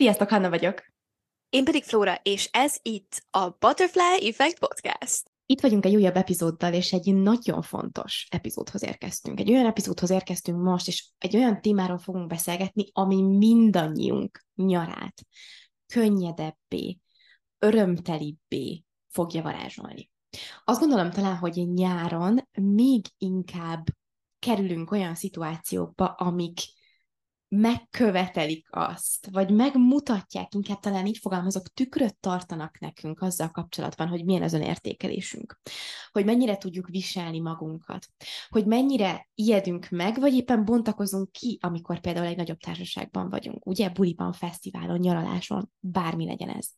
Sziasztok, Hanna vagyok. Én pedig Flóra, és ez itt a Butterfly Effect Podcast. Itt vagyunk egy újabb epizóddal, és egy nagyon fontos epizódhoz érkeztünk. Egy olyan epizódhoz érkeztünk most, és egy olyan témáról fogunk beszélgetni, ami mindannyiunk nyarát könnyedebbé, örömtelibbé fogja varázsolni. Azt gondolom talán, hogy nyáron még inkább kerülünk olyan szituációkba, amik megkövetelik azt, vagy megmutatják, inkább talán így fogalmazok, tükröt tartanak nekünk azzal kapcsolatban, hogy milyen az önértékelésünk, hogy mennyire tudjuk viselni magunkat, hogy mennyire ijedünk meg, vagy éppen bontakozunk ki, amikor például egy nagyobb társaságban vagyunk, ugye, buliban, fesztiválon, nyaraláson, bármi legyen ez.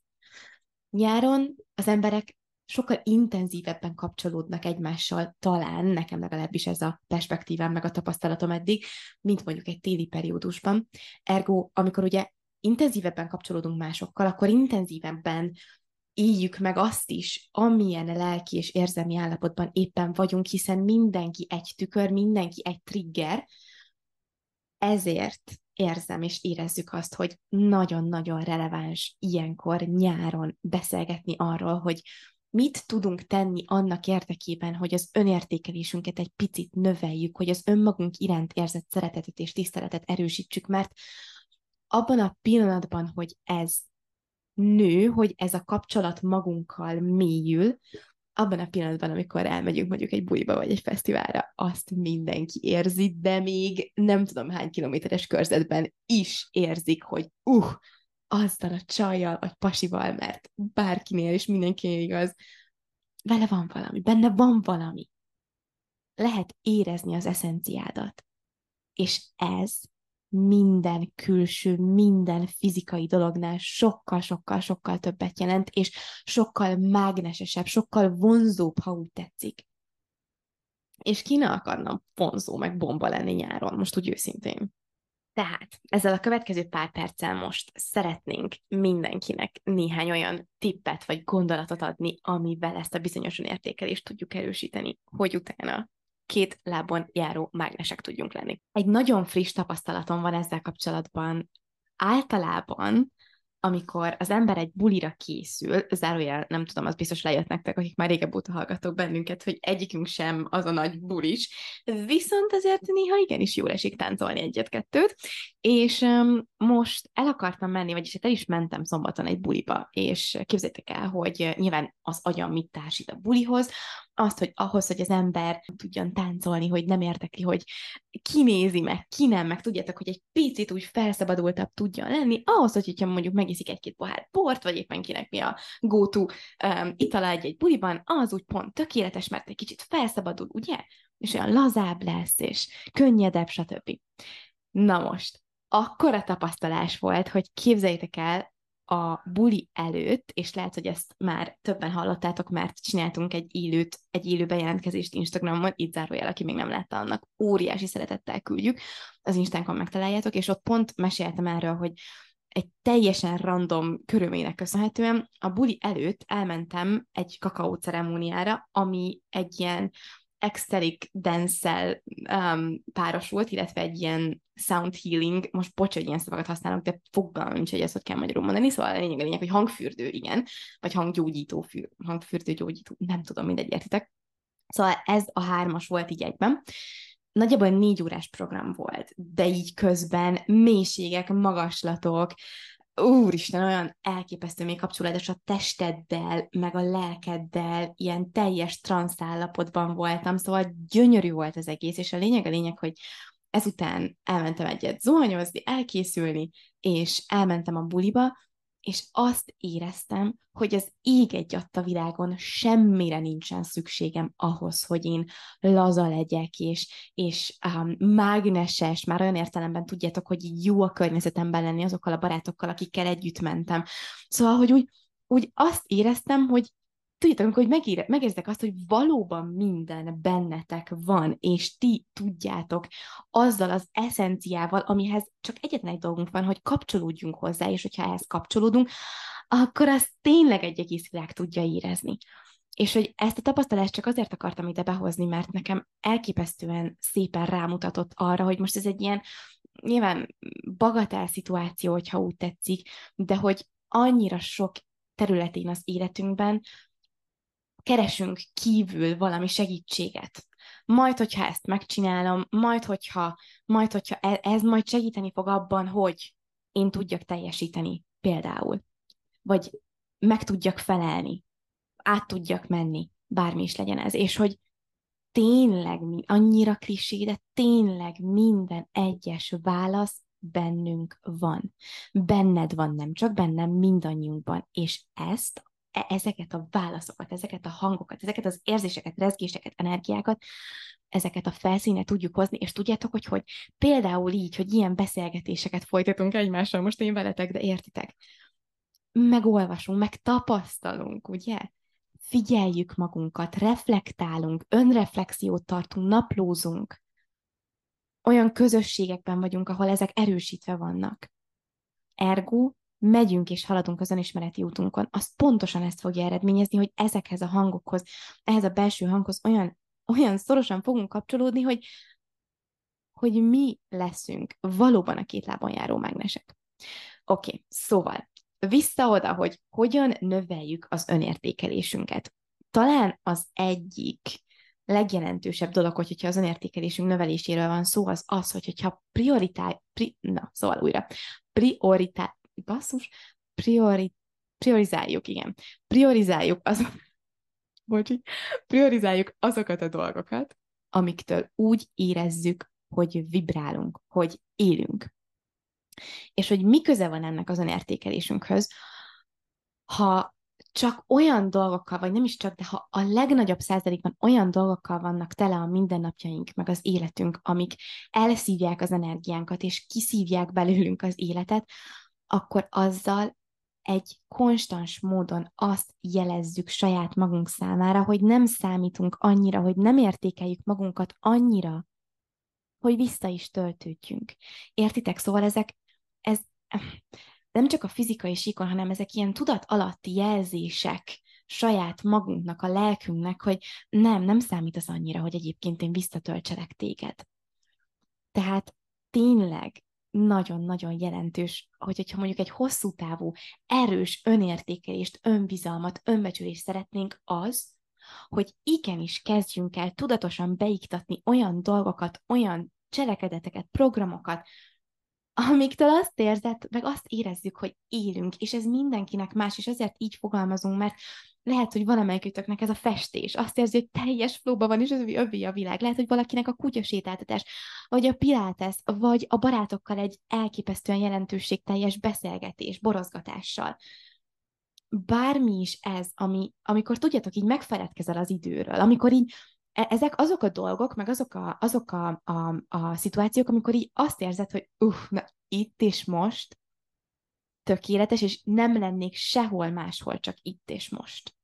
Nyáron az emberek sokkal intenzívebben kapcsolódnak egymással, talán nekem legalábbis ez a perspektívám, meg a tapasztalatom eddig, mint mondjuk egy téli periódusban. Ergo, amikor ugye intenzívebben kapcsolódunk másokkal, akkor intenzívebben éljük meg azt is, amilyen lelki és érzelmi állapotban éppen vagyunk, hiszen mindenki egy tükör, mindenki egy trigger, ezért érzem és érezzük azt, hogy nagyon-nagyon releváns ilyenkor nyáron beszélgetni arról, hogy mit tudunk tenni annak érdekében, hogy az önértékelésünket egy picit növeljük, hogy az önmagunk iránt érzett szeretetet és tiszteletet erősítsük, mert abban a pillanatban, hogy ez nő, hogy ez a kapcsolat magunkkal mélyül, abban a pillanatban, amikor elmegyünk mondjuk egy buliba vagy egy fesztiválra, azt mindenki érzi, de még nem tudom hány kilométeres körzetben is érzik, hogy uh, azzal a csajjal, vagy pasival, mert bárkinél és mindenkinél igaz, vele van valami, benne van valami. Lehet érezni az eszenciádat. És ez minden külső, minden fizikai dolognál sokkal-sokkal-sokkal többet jelent, és sokkal mágnesesebb, sokkal vonzóbb, ha úgy tetszik. És ki ne akarna vonzó, meg bomba lenni nyáron, most úgy őszintén. Tehát ezzel a következő pár perccel most szeretnénk mindenkinek néhány olyan tippet vagy gondolatot adni, amivel ezt a bizonyos értékelést tudjuk erősíteni, hogy utána két lábon járó mágnesek tudjunk lenni. Egy nagyon friss tapasztalatom van ezzel kapcsolatban. Általában amikor az ember egy bulira készül, zárójel, nem tudom, az biztos lejött nektek, akik már régebb óta hallgatok bennünket, hogy egyikünk sem az a nagy bulis, viszont azért néha igenis jól esik táncolni egyet-kettőt, és um, most el akartam menni, vagyis hát el is mentem szombaton egy buliba, és képzeljétek el, hogy nyilván az agyam mit társít a bulihoz, azt, hogy ahhoz, hogy az ember tudjon táncolni, hogy nem érdekli, hogy kinézi meg, ki nem, meg tudjátok, hogy egy picit úgy felszabadultabb tudjon lenni, ahhoz, hogy hogyha mondjuk megiszik egy-két pohár bort, vagy éppen kinek mi a go-to um, itala egy-egy buliban, az úgy pont tökéletes, mert egy kicsit felszabadul, ugye? És olyan lazább lesz, és könnyedebb, stb. Na most, akkora tapasztalás volt, hogy képzeljétek el, a buli előtt, és lehet, hogy ezt már többen hallottátok, mert csináltunk egy élőt, egy élő bejelentkezést Instagramon, itt zárójel, aki még nem látta annak, óriási szeretettel küldjük, az Instánkon megtaláljátok, és ott pont meséltem erről, hogy egy teljesen random körülménynek köszönhetően a buli előtt elmentem egy kakaó ceremóniára, ami egy ilyen ecstatic dance um, párosult, illetve egy ilyen sound healing, most bocs, hogy ilyen szavakat használok, de fogalmam nincs, hogy ezt hogy kell magyarul mondani, szóval a lényeg a lényeg, hogy hangfürdő, igen, vagy hanggyógyító, fűr, hangfürdő, gyógyító, nem tudom, mindegy, értitek. Szóval ez a hármas volt így egyben. Nagyjából négy órás program volt, de így közben mélységek, magaslatok, úristen, olyan elképesztő még kapcsolatos a testeddel, meg a lelkeddel, ilyen teljes transzállapotban voltam, szóval gyönyörű volt az egész, és a lényeg a lényeg, hogy ezután elmentem egyet zuhanyozni, elkészülni, és elmentem a buliba, és azt éreztem, hogy az ég egy a világon semmire nincsen szükségem ahhoz, hogy én laza legyek, és, és um, mágneses, már olyan értelemben tudjátok, hogy jó a környezetemben lenni azokkal a barátokkal, akikkel együtt mentem. Szóval, hogy úgy, úgy azt éreztem, hogy tudjátok, hogy megére, megérzek azt, hogy valóban minden bennetek van, és ti tudjátok azzal az eszenciával, amihez csak egyetlen egy dolgunk van, hogy kapcsolódjunk hozzá, és hogyha ehhez kapcsolódunk, akkor az tényleg egy egész világ tudja érezni. És hogy ezt a tapasztalást csak azért akartam ide behozni, mert nekem elképesztően szépen rámutatott arra, hogy most ez egy ilyen nyilván bagatel szituáció, hogyha úgy tetszik, de hogy annyira sok területén az életünkben keresünk kívül valami segítséget. Majd, hogyha ezt megcsinálom, majd, hogyha, majd, hogyha e, ez majd segíteni fog abban, hogy én tudjak teljesíteni például. Vagy meg tudjak felelni, át tudjak menni, bármi is legyen ez. És hogy tényleg, annyira klisé, de tényleg minden egyes válasz bennünk van. Benned van, nem csak bennem, mindannyiunkban. És ezt, ezeket a válaszokat, ezeket a hangokat, ezeket az érzéseket, rezgéseket, energiákat, ezeket a felszíne tudjuk hozni, és tudjátok, hogy, hogy például így, hogy ilyen beszélgetéseket folytatunk egymással, most én veletek, de értitek, megolvasunk, meg tapasztalunk, ugye? Figyeljük magunkat, reflektálunk, önreflexiót tartunk, naplózunk. Olyan közösségekben vagyunk, ahol ezek erősítve vannak. Ergo, megyünk és haladunk az önismereti útunkon, az pontosan ezt fogja eredményezni, hogy ezekhez a hangokhoz, ehhez a belső hanghoz olyan, olyan szorosan fogunk kapcsolódni, hogy, hogy mi leszünk valóban a két lábon járó mágnesek. Oké, okay, szóval vissza oda, hogy hogyan növeljük az önértékelésünket. Talán az egyik legjelentősebb dolog, hogy, hogyha az önértékelésünk növeléséről van szó, az az, hogy, hogyha prioritá... Pri, na, szóval újra. Prioritá... Basszus? Priori, priorizáljuk, igen. Priorizáljuk az... Bocsi. Priorizáljuk azokat a dolgokat, amiktől úgy érezzük, hogy vibrálunk, hogy élünk. És hogy mi köze van ennek az önértékelésünkhöz, ha csak olyan dolgokkal, vagy nem is csak, de ha a legnagyobb százalékban olyan dolgokkal vannak tele a mindennapjaink, meg az életünk, amik elszívják az energiánkat, és kiszívják belőlünk az életet, akkor azzal egy konstans módon azt jelezzük saját magunk számára, hogy nem számítunk annyira, hogy nem értékeljük magunkat annyira, hogy vissza is töltődjünk. Értitek? Szóval ezek ez nem csak a fizikai síkon, hanem ezek ilyen tudat alatti jelzések saját magunknak, a lelkünknek, hogy nem, nem számít az annyira, hogy egyébként én visszatöltselek téged. Tehát tényleg nagyon-nagyon jelentős, hogy, hogyha mondjuk egy hosszú távú, erős önértékelést, önbizalmat, önbecsülést szeretnénk, az, hogy igenis kezdjünk el tudatosan beiktatni olyan dolgokat, olyan cselekedeteket, programokat, amiktől azt érzed, meg azt érezzük, hogy élünk, és ez mindenkinek más, és ezért így fogalmazunk, mert lehet, hogy valamelyikőtöknek ez a festés, azt érzi, hogy teljes flóban van, és az övé a világ. Lehet, hogy valakinek a kutyasétáltatás, vagy a pilates, vagy a barátokkal egy elképesztően jelentőségteljes beszélgetés, borozgatással. Bármi is ez, ami, amikor tudjátok, így megfeledkezel az időről, amikor így ezek azok a dolgok, meg azok a, azok a, a, a szituációk, amikor így azt érzed, hogy uh, na, itt és most tökéletes, és nem lennék sehol máshol, csak itt és most.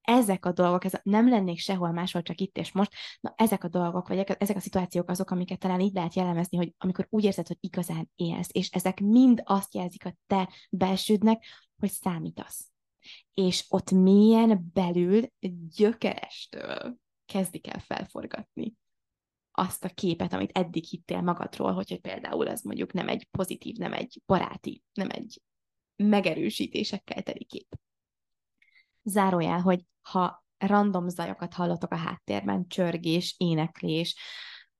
Ezek a dolgok, ez a, nem lennék sehol máshol, csak itt és most, na ezek a dolgok, vagy ezek a szituációk azok, amiket talán így lehet jellemezni, hogy amikor úgy érzed, hogy igazán élsz, és ezek mind azt jelzik a te belsődnek, hogy számítasz. És ott mélyen belül gyökerestől kezdik el felforgatni azt a képet, amit eddig hittél magadról, hogy például ez mondjuk nem egy pozitív, nem egy baráti, nem egy megerősítésekkel teli kép. Zárójel, hogy ha random zajokat hallotok a háttérben, csörgés, éneklés,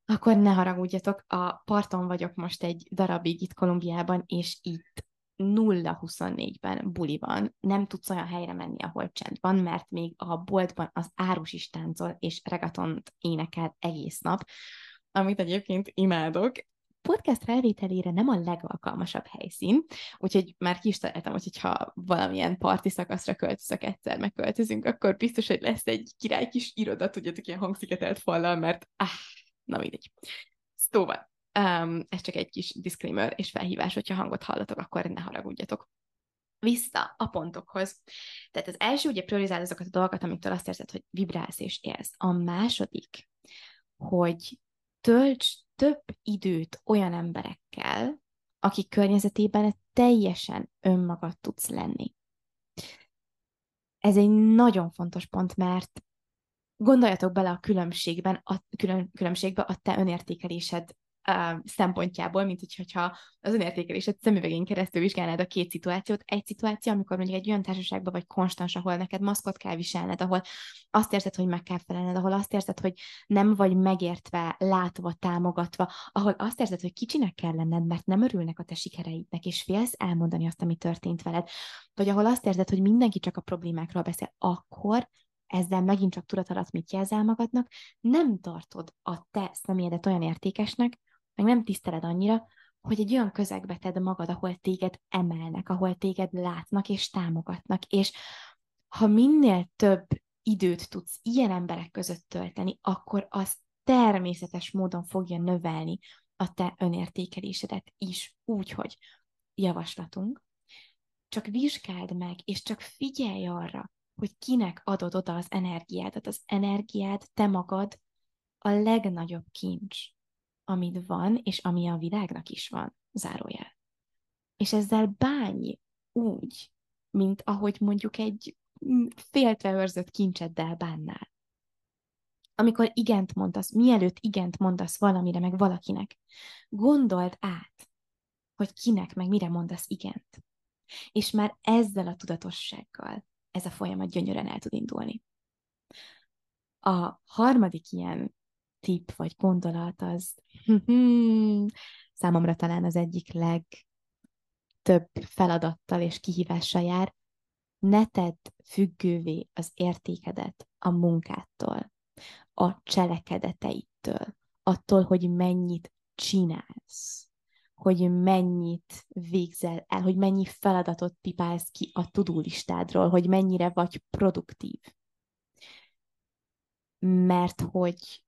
akkor ne haragudjatok, a parton vagyok most egy darabig itt Kolumbiában, és itt 0-24-ben buli van, nem tudsz olyan helyre menni, ahol csend van, mert még a boltban az árus is táncol, és regatont énekel egész nap, amit egyébként imádok. Podcast felvételére nem a legalkalmasabb helyszín, úgyhogy már ki is találtam, hogy valamilyen parti szakaszra költözök, egyszer megköltözünk, akkor biztos, hogy lesz egy király kis iroda, tudjátok, ilyen hangsziketelt fallal, mert ah, na mindegy. Szóval, Um, ez csak egy kis disclaimer és felhívás, hogyha hangot hallatok, akkor ne haragudjatok. Vissza a pontokhoz. Tehát az első, ugye priorizálod azokat a dolgokat, amiktől azt érzed, hogy vibrálsz és élsz. A második, hogy tölts több időt olyan emberekkel, akik környezetében teljesen önmagad tudsz lenni. Ez egy nagyon fontos pont, mert gondoljatok bele a különbségben, a külön, különbségbe a te önértékelésed szempontjából, mint hogyha az önértékelésed szemüvegén keresztül vizsgálnád a két szituációt. Egy szituáció, amikor mondjuk egy olyan társaságban vagy konstans, ahol neked maszkot kell viselned, ahol azt érzed, hogy meg kell felelned, ahol azt érzed, hogy nem vagy megértve, látva, támogatva, ahol azt érzed, hogy kicsinek kell lenned, mert nem örülnek a te sikereidnek, és félsz elmondani azt, ami történt veled, vagy ahol azt érzed, hogy mindenki csak a problémákról beszél, akkor ezzel megint csak tudat alatt mit jelzel magadnak, nem tartod a te személyedet olyan értékesnek, meg nem tiszteled annyira, hogy egy olyan közegbe tedd magad, ahol téged emelnek, ahol téged látnak és támogatnak, és ha minél több időt tudsz ilyen emberek között tölteni, akkor az természetes módon fogja növelni a te önértékelésedet is. Úgyhogy javaslatunk, csak vizsgáld meg, és csak figyelj arra, hogy kinek adod oda az energiádat. Az energiád, te magad a legnagyobb kincs, amit van, és ami a világnak is van, zárójel. És ezzel bánj úgy, mint ahogy mondjuk egy féltve őrzött kincseddel bánnál. Amikor igent mondasz, mielőtt igent mondasz valamire, meg valakinek, gondold át, hogy kinek, meg mire mondasz igent. És már ezzel a tudatossággal ez a folyamat gyönyörűen el tud indulni. A harmadik ilyen tip vagy gondolat az számomra talán az egyik legtöbb feladattal és kihívással jár, ne tedd függővé az értékedet a munkától, a cselekedeteittől, attól, hogy mennyit csinálsz hogy mennyit végzel el, hogy mennyi feladatot pipálsz ki a tudulistádról, hogy mennyire vagy produktív. Mert hogy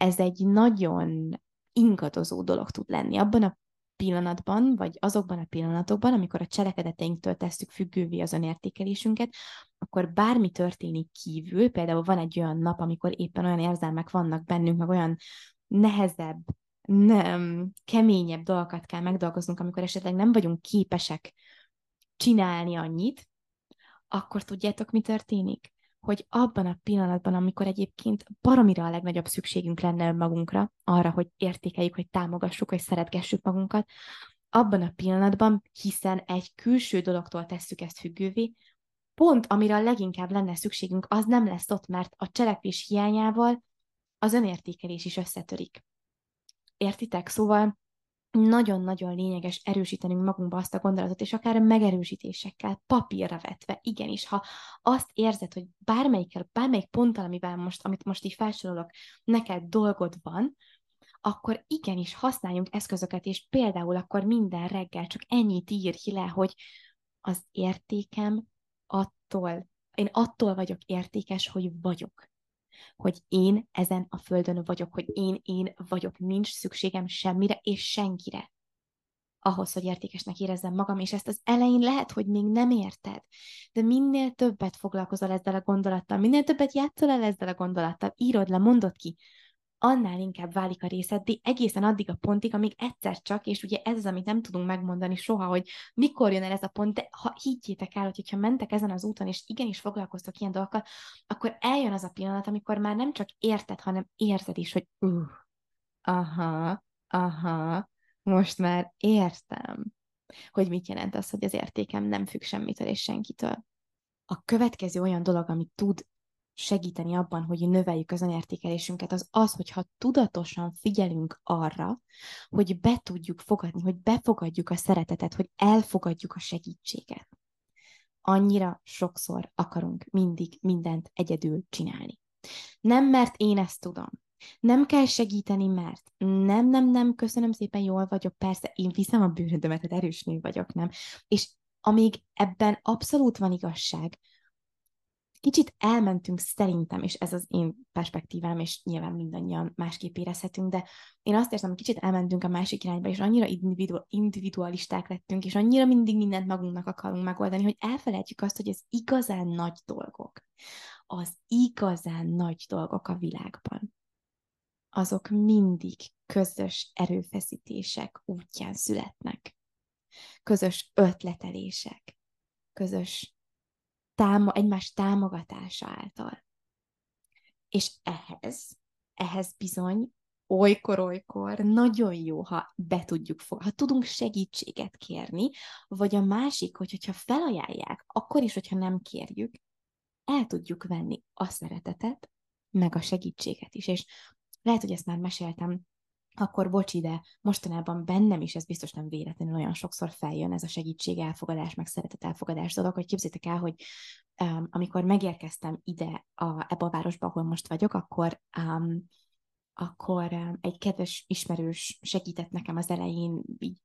ez egy nagyon ingadozó dolog tud lenni. Abban a pillanatban, vagy azokban a pillanatokban, amikor a cselekedeteinktől tesszük függővé az önértékelésünket, akkor bármi történik kívül, például van egy olyan nap, amikor éppen olyan érzelmek vannak bennünk, meg olyan nehezebb nem, keményebb dolgokat kell megdolgoznunk, amikor esetleg nem vagyunk képesek csinálni annyit, akkor tudjátok, mi történik? Hogy abban a pillanatban, amikor egyébként baromira a legnagyobb szükségünk lenne önmagunkra, arra, hogy értékeljük, hogy támogassuk, hogy szeretgessük magunkat, abban a pillanatban, hiszen egy külső dologtól tesszük ezt függővé, pont amire a leginkább lenne szükségünk, az nem lesz ott, mert a cselekvés hiányával az önértékelés is összetörik. Értitek? Szóval nagyon-nagyon lényeges erősítenünk magunkba azt a gondolatot, és akár megerősítésekkel, papírra vetve, igenis, ha azt érzed, hogy bármelyikkel, bármelyik ponttal, amivel most, amit most így felsorolok, neked dolgod van, akkor igenis használjunk eszközöket, és például akkor minden reggel csak ennyit írj le, hogy az értékem attól, én attól vagyok értékes, hogy vagyok hogy én ezen a földön vagyok, hogy én én vagyok, nincs szükségem semmire és senkire. Ahhoz, hogy értékesnek érezzem magam, és ezt az elején lehet, hogy még nem érted, de minél többet foglalkozol ezzel a gondolattal, minél többet játszol el ezzel a gondolattal, írod le, mondod ki, annál inkább válik a de egészen addig a pontig, amíg egyszer csak, és ugye ez az, amit nem tudunk megmondani soha, hogy mikor jön el ez a pont, de ha higgyétek el, hogy ha mentek ezen az úton, és igenis foglalkoztok ilyen dolgokkal, akkor eljön az a pillanat, amikor már nem csak érted, hanem érzed is, hogy uh, aha, aha, most már értem, hogy mit jelent az, hogy az értékem nem függ semmitől és senkitől. A következő olyan dolog, amit tud segíteni abban, hogy növeljük az önértékelésünket, az az, hogyha tudatosan figyelünk arra, hogy be tudjuk fogadni, hogy befogadjuk a szeretetet, hogy elfogadjuk a segítséget. Annyira sokszor akarunk mindig mindent egyedül csinálni. Nem, mert én ezt tudom. Nem kell segíteni, mert nem, nem, nem, köszönöm szépen, jól vagyok, persze, én viszem a bőrödömet, hát erős nő vagyok, nem? És amíg ebben abszolút van igazság, kicsit elmentünk szerintem, és ez az én perspektívám, és nyilván mindannyian másképp érezhetünk, de én azt érzem, hogy kicsit elmentünk a másik irányba, és annyira individu- individualisták lettünk, és annyira mindig mindent magunknak akarunk megoldani, hogy elfelejtjük azt, hogy ez igazán nagy dolgok. Az igazán nagy dolgok a világban. Azok mindig közös erőfeszítések útján születnek. Közös ötletelések, közös táma, egymás támogatása által. És ehhez, ehhez bizony olykor-olykor nagyon jó, ha be tudjuk ha tudunk segítséget kérni, vagy a másik, hogy, hogyha felajánlják, akkor is, hogyha nem kérjük, el tudjuk venni a szeretetet, meg a segítséget is. És lehet, hogy ezt már meséltem, akkor bocsi, de mostanában bennem is ez biztos nem véletlenül olyan sokszor feljön ez a segítség, elfogadás, meg szeretet elfogadás dolog, hogy képzétek el, hogy um, amikor megérkeztem ide a, ebbe a városba, ahol most vagyok, akkor um, akkor um, egy kedves ismerős segített nekem az elején így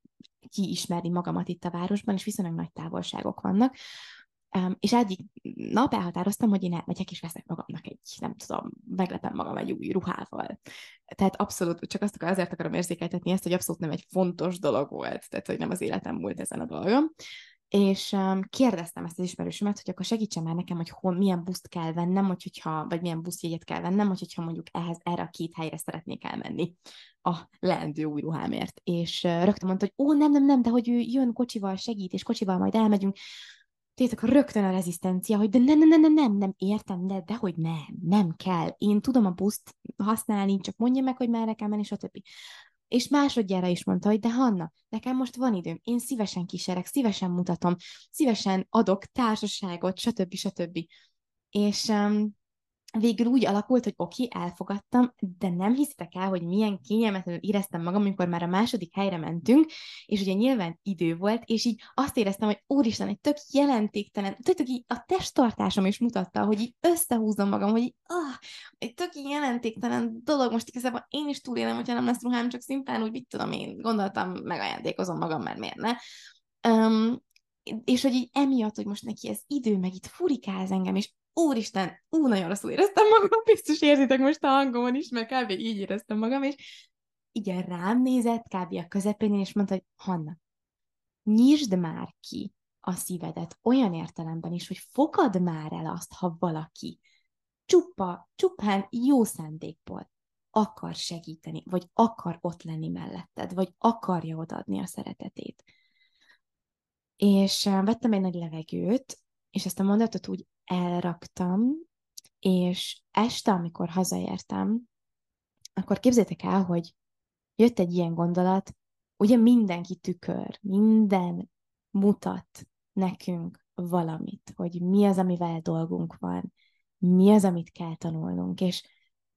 kiismerni magamat itt a városban, és viszonylag nagy távolságok vannak, Um, és eddig nap elhatároztam, hogy én elmegyek és veszek magamnak egy, nem tudom, meglepem magam egy új ruhával. Tehát abszolút, csak azt akar, azért akarom érzékeltetni ezt, hogy abszolút nem egy fontos dolog volt, tehát hogy nem az életem múlt ezen a dolgom. És um, kérdeztem ezt az ismerősömet, hogy akkor segítsen már nekem, hogy hol, milyen buszt kell vennem, hogy hogyha, vagy milyen buszjegyet kell vennem, hogy hogyha mondjuk ehhez, erre a két helyre szeretnék elmenni a leendő új ruhámért. És uh, rögtön mondta, hogy ó, nem, nem, nem, de hogy ő jön kocsival, segít, és kocsival majd elmegyünk Tétek rögtön a rezisztencia, hogy de nem, nem, nem, nem, nem, értem, de, de hogy nem, nem kell. Én tudom a buszt használni, csak mondja meg, hogy merre kell menni, stb. És másodjára is mondta, hogy de Hanna, nekem most van időm, én szívesen kísérek, szívesen mutatom, szívesen adok társaságot, stb. stb. És um, végül úgy alakult, hogy oké, okay, elfogadtam, de nem hiszitek el, hogy milyen kényelmetlenül éreztem magam, amikor már a második helyre mentünk, és ugye nyilván idő volt, és így azt éreztem, hogy úristen, egy tök jelentéktelen, tök így a testtartásom is mutatta, hogy így összehúzom magam, hogy így, ah, egy tök jelentéktelen dolog, most igazából én is túlélem, hogyha nem lesz ruhám, csak szimplán úgy, mit tudom én, gondoltam, megajándékozom magam, mert miért ne. Um, és hogy így emiatt, hogy most neki ez idő, meg itt furikáz engem, és úristen, ú, nagyon rosszul éreztem magam, biztos érzitek most a hangomon is, mert kb. így éreztem magam, és igen, rám nézett kb. a közepén, és mondta, hogy Hanna, nyisd már ki a szívedet olyan értelemben is, hogy fogad már el azt, ha valaki csupa, csupán jó szándékból akar segíteni, vagy akar ott lenni melletted, vagy akarja odaadni a szeretetét. És vettem egy nagy levegőt, és ezt a mondatot úgy elraktam, és este, amikor hazaértem, akkor képzétek el, hogy jött egy ilyen gondolat, ugye mindenki tükör, minden mutat nekünk valamit, hogy mi az, amivel dolgunk van, mi az, amit kell tanulnunk, és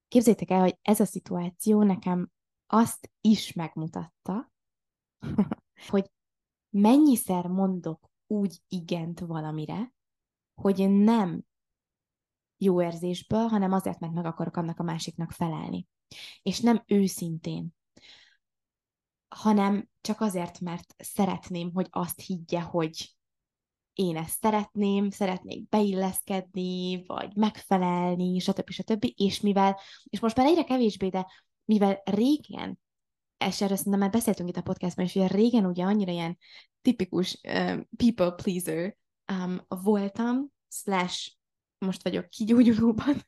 képzétek el, hogy ez a szituáció nekem azt is megmutatta, hogy mennyiszer mondok úgy igent valamire, hogy nem jó érzésből, hanem azért, mert meg akarok annak a másiknak felelni. És nem őszintén, hanem csak azért, mert szeretném, hogy azt higgye, hogy én ezt szeretném, szeretnék beilleszkedni, vagy megfelelni, stb. stb. És mivel, és most már egyre kevésbé, de mivel régen, és erről szerintem már beszéltünk itt a podcastban, és ugye régen ugye annyira ilyen tipikus uh, people pleaser um, voltam, slash most vagyok kigyógyulóban,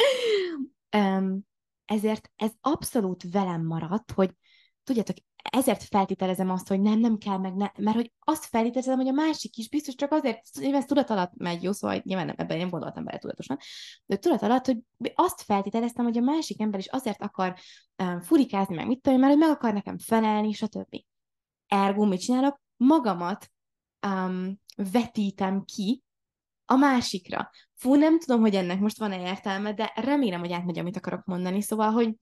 um, ezért ez abszolút velem maradt, hogy tudjátok, ezért feltételezem azt, hogy nem, nem kell meg, ne, mert hogy azt feltételezem, hogy a másik is biztos csak azért, hogy ez tudat alatt megy, jó, szóval nyilván nem, ebben nem gondoltam bele tudatosan, de tudat alatt, hogy azt feltételeztem, hogy a másik ember is azért akar um, furikázni, meg mit tudom, mert hogy meg akar nekem felelni, stb. Ergo mit csinálok? Magamat um, vetítem ki a másikra. Fú, nem tudom, hogy ennek most van-e értelme, de remélem, hogy átmegy, amit akarok mondani. Szóval, hogy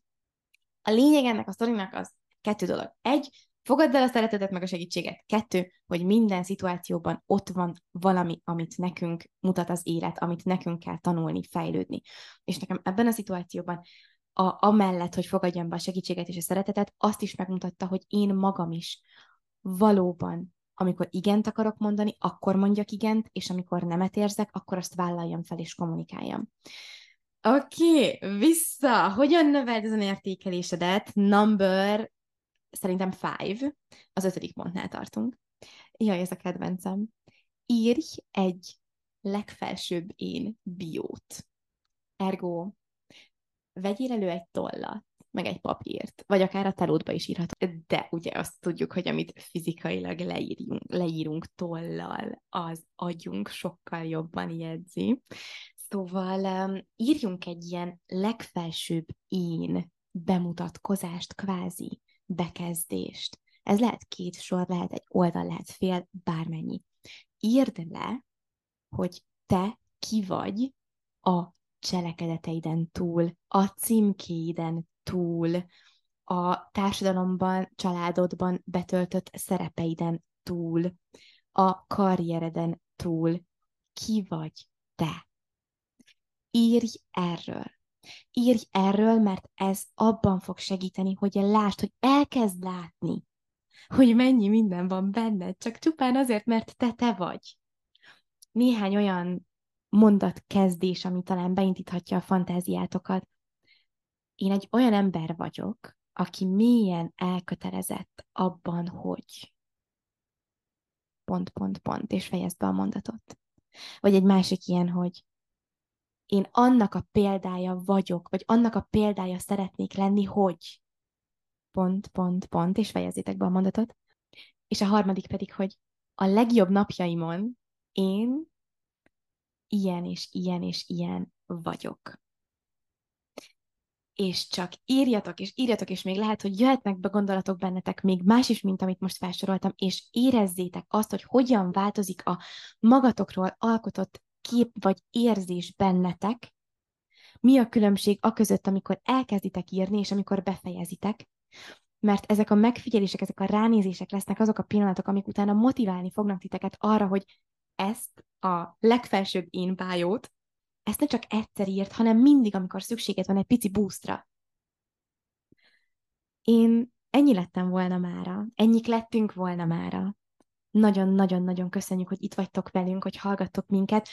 a lényeg ennek a sztorinak az kettő dolog. Egy, fogadd el a szeretetet, meg a segítséget. Kettő, hogy minden szituációban ott van valami, amit nekünk mutat az élet, amit nekünk kell tanulni, fejlődni. És nekem ebben a szituációban a, amellett, hogy fogadjam be a segítséget és a szeretetet, azt is megmutatta, hogy én magam is valóban amikor igent akarok mondani, akkor mondjak igent, és amikor nemet érzek, akkor azt vállaljam fel és kommunikáljam. Oké, okay, vissza. Hogyan növeld az értékelésedet? Number, szerintem five. Az ötödik pontnál tartunk. Jaj, ez a kedvencem. Írj egy legfelsőbb én biót. Ergo, vegyél elő egy tollat, meg egy papírt, vagy akár a telódba is írható. De ugye azt tudjuk, hogy amit fizikailag leírjunk, leírunk tollal, az agyunk sokkal jobban jegyzi. Szóval um, írjunk egy ilyen legfelsőbb én bemutatkozást, kvázi bekezdést. Ez lehet két sor, lehet egy oldal, lehet fél, bármennyi. Írd le, hogy te ki vagy a cselekedeteiden túl, a címkéiden túl, a társadalomban, családodban betöltött szerepeiden túl, a karriereden túl. Ki vagy te? Írj erről. Írj erről, mert ez abban fog segíteni, hogy lásd, hogy elkezd látni, hogy mennyi minden van benned, csak csupán azért, mert te te vagy. Néhány olyan mondat kezdés, ami talán beindíthatja a fantáziátokat. Én egy olyan ember vagyok, aki mélyen elkötelezett abban, hogy pont, pont, pont, és fejezd be a mondatot. Vagy egy másik ilyen, hogy én annak a példája vagyok, vagy annak a példája szeretnék lenni, hogy pont, pont, pont, és fejezzétek be a mondatot. És a harmadik pedig, hogy a legjobb napjaimon én ilyen és ilyen és ilyen vagyok. És csak írjatok, és írjatok, és még lehet, hogy jöhetnek be gondolatok bennetek még más is, mint amit most felsoroltam, és érezzétek azt, hogy hogyan változik a magatokról alkotott kép vagy érzés bennetek, mi a különbség a között, amikor elkezditek írni, és amikor befejezitek, mert ezek a megfigyelések, ezek a ránézések lesznek azok a pillanatok, amik utána motiválni fognak titeket arra, hogy ezt a legfelsőbb én bájót, ezt ne csak egyszer írt, hanem mindig, amikor szükséged van egy pici boostra. Én ennyi lettem volna mára, ennyik lettünk volna mára. Nagyon-nagyon-nagyon köszönjük, hogy itt vagytok velünk, hogy hallgattok minket.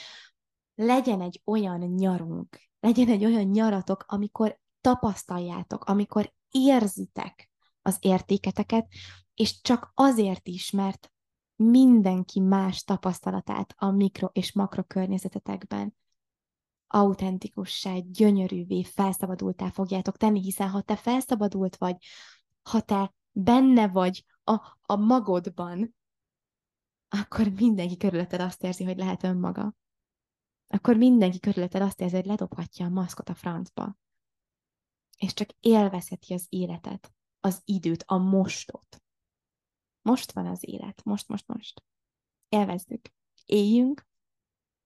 Legyen egy olyan nyarunk, legyen egy olyan nyaratok, amikor tapasztaljátok, amikor érzitek az értéketeket, és csak azért is, mert mindenki más tapasztalatát a mikro és makro környezetetekben autentikussá, gyönyörűvé, felszabadultá fogjátok tenni, hiszen ha te felszabadult vagy, ha te benne vagy a, a magodban, akkor mindenki körülötted azt érzi, hogy lehet önmaga. Akkor mindenki körülötted azt érzi, hogy ledobhatja a maszkot a francba. És csak élvezheti az életet, az időt, a mostot. Most van az élet, most, most, most. Élvezzük. Éljünk,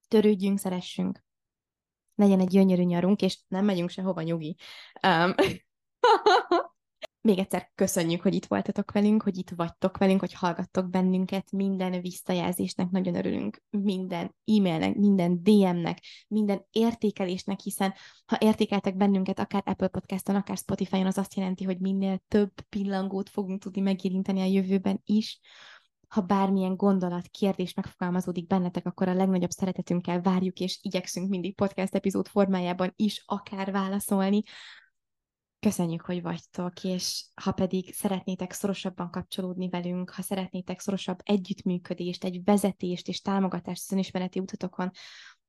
törődjünk, szeressünk. Legyen egy gyönyörű nyarunk, és nem megyünk sehova nyugi. Um, Még egyszer köszönjük, hogy itt voltatok velünk, hogy itt vagytok velünk, hogy hallgattok bennünket. Minden visszajelzésnek nagyon örülünk, minden e-mailnek, minden DM-nek, minden értékelésnek, hiszen ha értékeltek bennünket, akár Apple Podcaston, akár Spotify-on, az azt jelenti, hogy minél több pillangót fogunk tudni megérinteni a jövőben is. Ha bármilyen gondolat, kérdés megfogalmazódik bennetek, akkor a legnagyobb szeretetünkkel várjuk, és igyekszünk mindig podcast epizód formájában is akár válaszolni. Köszönjük, hogy vagytok, és ha pedig szeretnétek szorosabban kapcsolódni velünk, ha szeretnétek szorosabb együttműködést, egy vezetést és támogatást önismereti utatokon,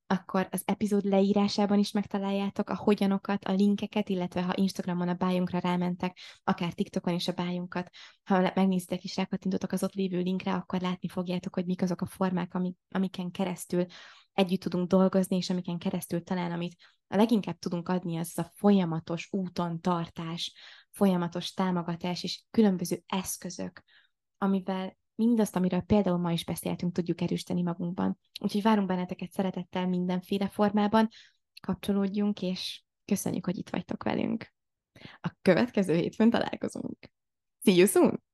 akkor az epizód leírásában is megtaláljátok a hogyanokat, a linkeket, illetve ha Instagramon a bájunkra rámentek, akár TikTokon is a bájunkat, ha megnézitek és rákattintotok az ott lévő linkre, akkor látni fogjátok, hogy mik azok a formák, amik, amiken keresztül együtt tudunk dolgozni, és amiken keresztül talán, amit a leginkább tudunk adni, az a folyamatos úton tartás, folyamatos támogatás és különböző eszközök, amivel mindazt, amiről például ma is beszéltünk, tudjuk erősíteni magunkban. Úgyhogy várunk benneteket szeretettel mindenféle formában, kapcsolódjunk, és köszönjük, hogy itt vagytok velünk. A következő hétfőn találkozunk. See you soon!